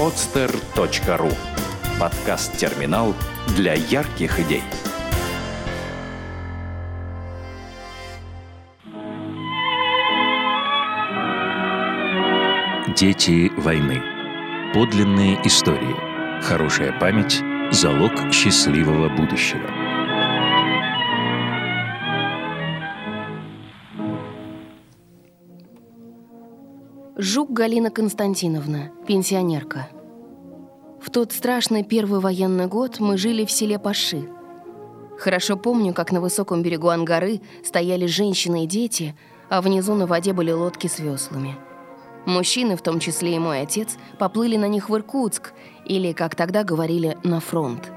podster.ru Подкаст-терминал для ярких идей. Дети войны. Подлинные истории. Хорошая память – залог счастливого будущего. Жук Галина Константиновна, пенсионерка. В тот страшный первый военный год мы жили в селе Паши. Хорошо помню, как на высоком берегу Ангары стояли женщины и дети, а внизу на воде были лодки с веслами. Мужчины, в том числе и мой отец, поплыли на них в Иркутск, или, как тогда говорили, на фронт.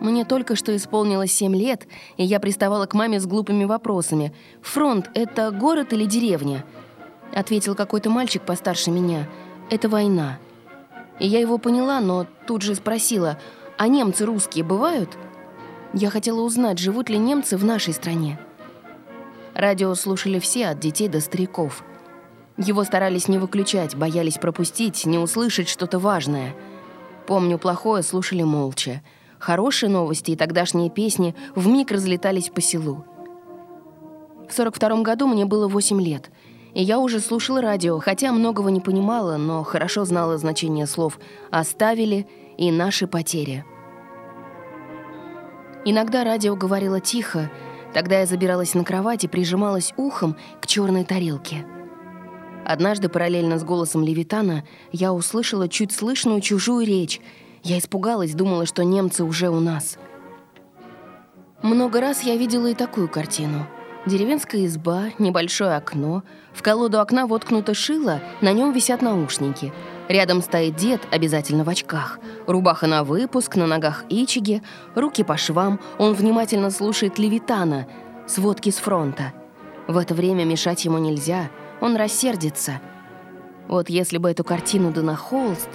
Мне только что исполнилось семь лет, и я приставала к маме с глупыми вопросами. «Фронт — это город или деревня?» Ответил какой-то мальчик постарше меня. Это война. И я его поняла, но тут же спросила, а немцы русские бывают? Я хотела узнать, живут ли немцы в нашей стране. Радио слушали все, от детей до стариков. Его старались не выключать, боялись пропустить, не услышать что-то важное. Помню, плохое слушали молча. Хорошие новости и тогдашние песни вмиг разлетались по селу. В 42 году мне было 8 лет — и я уже слушала радио, хотя многого не понимала, но хорошо знала значение слов «оставили» и «наши потери». Иногда радио говорило тихо, тогда я забиралась на кровать и прижималась ухом к черной тарелке. Однажды, параллельно с голосом Левитана, я услышала чуть слышную чужую речь. Я испугалась, думала, что немцы уже у нас. Много раз я видела и такую картину — Деревенская изба, небольшое окно. В колоду окна воткнуто шило, на нем висят наушники. Рядом стоит дед, обязательно в очках. Рубаха на выпуск, на ногах ичиги, руки по швам. Он внимательно слушает Левитана, сводки с фронта. В это время мешать ему нельзя, он рассердится. Вот если бы эту картину да на холст,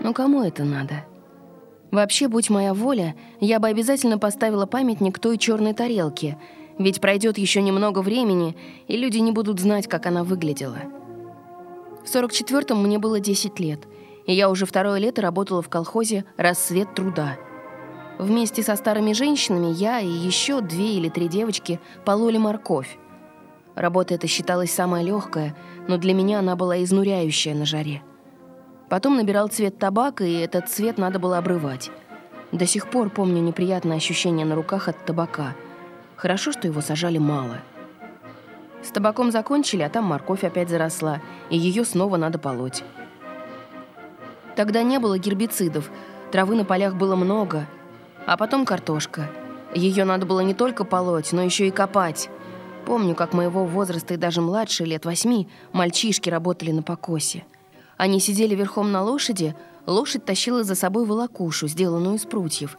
ну кому это надо? Вообще, будь моя воля, я бы обязательно поставила памятник той черной тарелке — ведь пройдет еще немного времени, и люди не будут знать, как она выглядела. В 44-м мне было 10 лет, и я уже второе лето работала в колхозе «Рассвет труда». Вместе со старыми женщинами я и еще две или три девочки пололи морковь. Работа эта считалась самая легкая, но для меня она была изнуряющая на жаре. Потом набирал цвет табака, и этот цвет надо было обрывать. До сих пор помню неприятное ощущение на руках от табака – Хорошо, что его сажали мало. С табаком закончили, а там морковь опять заросла, и ее снова надо полоть. Тогда не было гербицидов, травы на полях было много. А потом картошка. Ее надо было не только полоть, но еще и копать. Помню, как моего возраста и даже младше, лет восьми, мальчишки работали на покосе. Они сидели верхом на лошади, лошадь тащила за собой волокушу, сделанную из прутьев.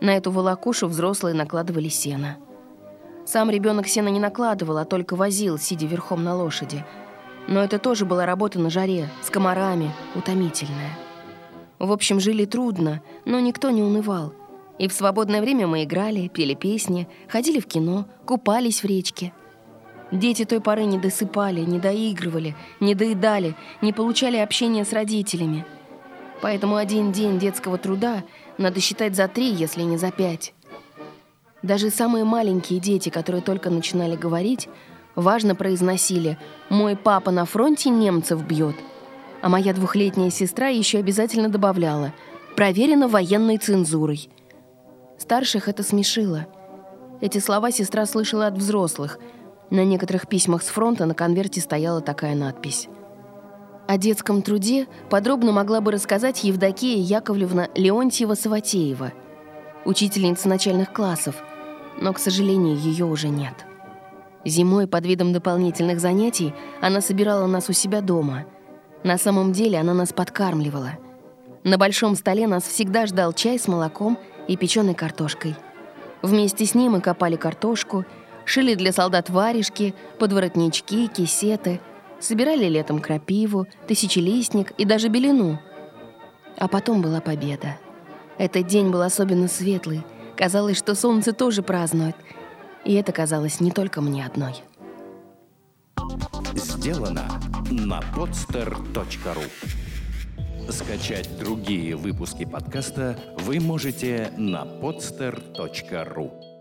На эту волокушу взрослые накладывали сено. Сам ребенок сена не накладывал, а только возил, сидя верхом на лошади. Но это тоже была работа на жаре, с комарами, утомительная. В общем, жили трудно, но никто не унывал. И в свободное время мы играли, пели песни, ходили в кино, купались в речке. Дети той поры не досыпали, не доигрывали, не доедали, не получали общения с родителями. Поэтому один день детского труда надо считать за три, если не за пять. Даже самые маленькие дети, которые только начинали говорить, важно произносили «Мой папа на фронте немцев бьет». А моя двухлетняя сестра еще обязательно добавляла «Проверено военной цензурой». Старших это смешило. Эти слова сестра слышала от взрослых. На некоторых письмах с фронта на конверте стояла такая надпись. О детском труде подробно могла бы рассказать Евдокия Яковлевна Леонтьева-Саватеева, учительница начальных классов – но, к сожалению, ее уже нет. Зимой под видом дополнительных занятий она собирала нас у себя дома. На самом деле она нас подкармливала. На большом столе нас всегда ждал чай с молоком и печеной картошкой. Вместе с ним мы копали картошку, шили для солдат варежки, подворотнички, кисеты, собирали летом крапиву, тысячелистник и даже белину. А потом была победа. Этот день был особенно светлый — Казалось, что солнце тоже празднует. И это казалось не только мне одной. Сделано на podster.ru Скачать другие выпуски подкаста вы можете на podster.ru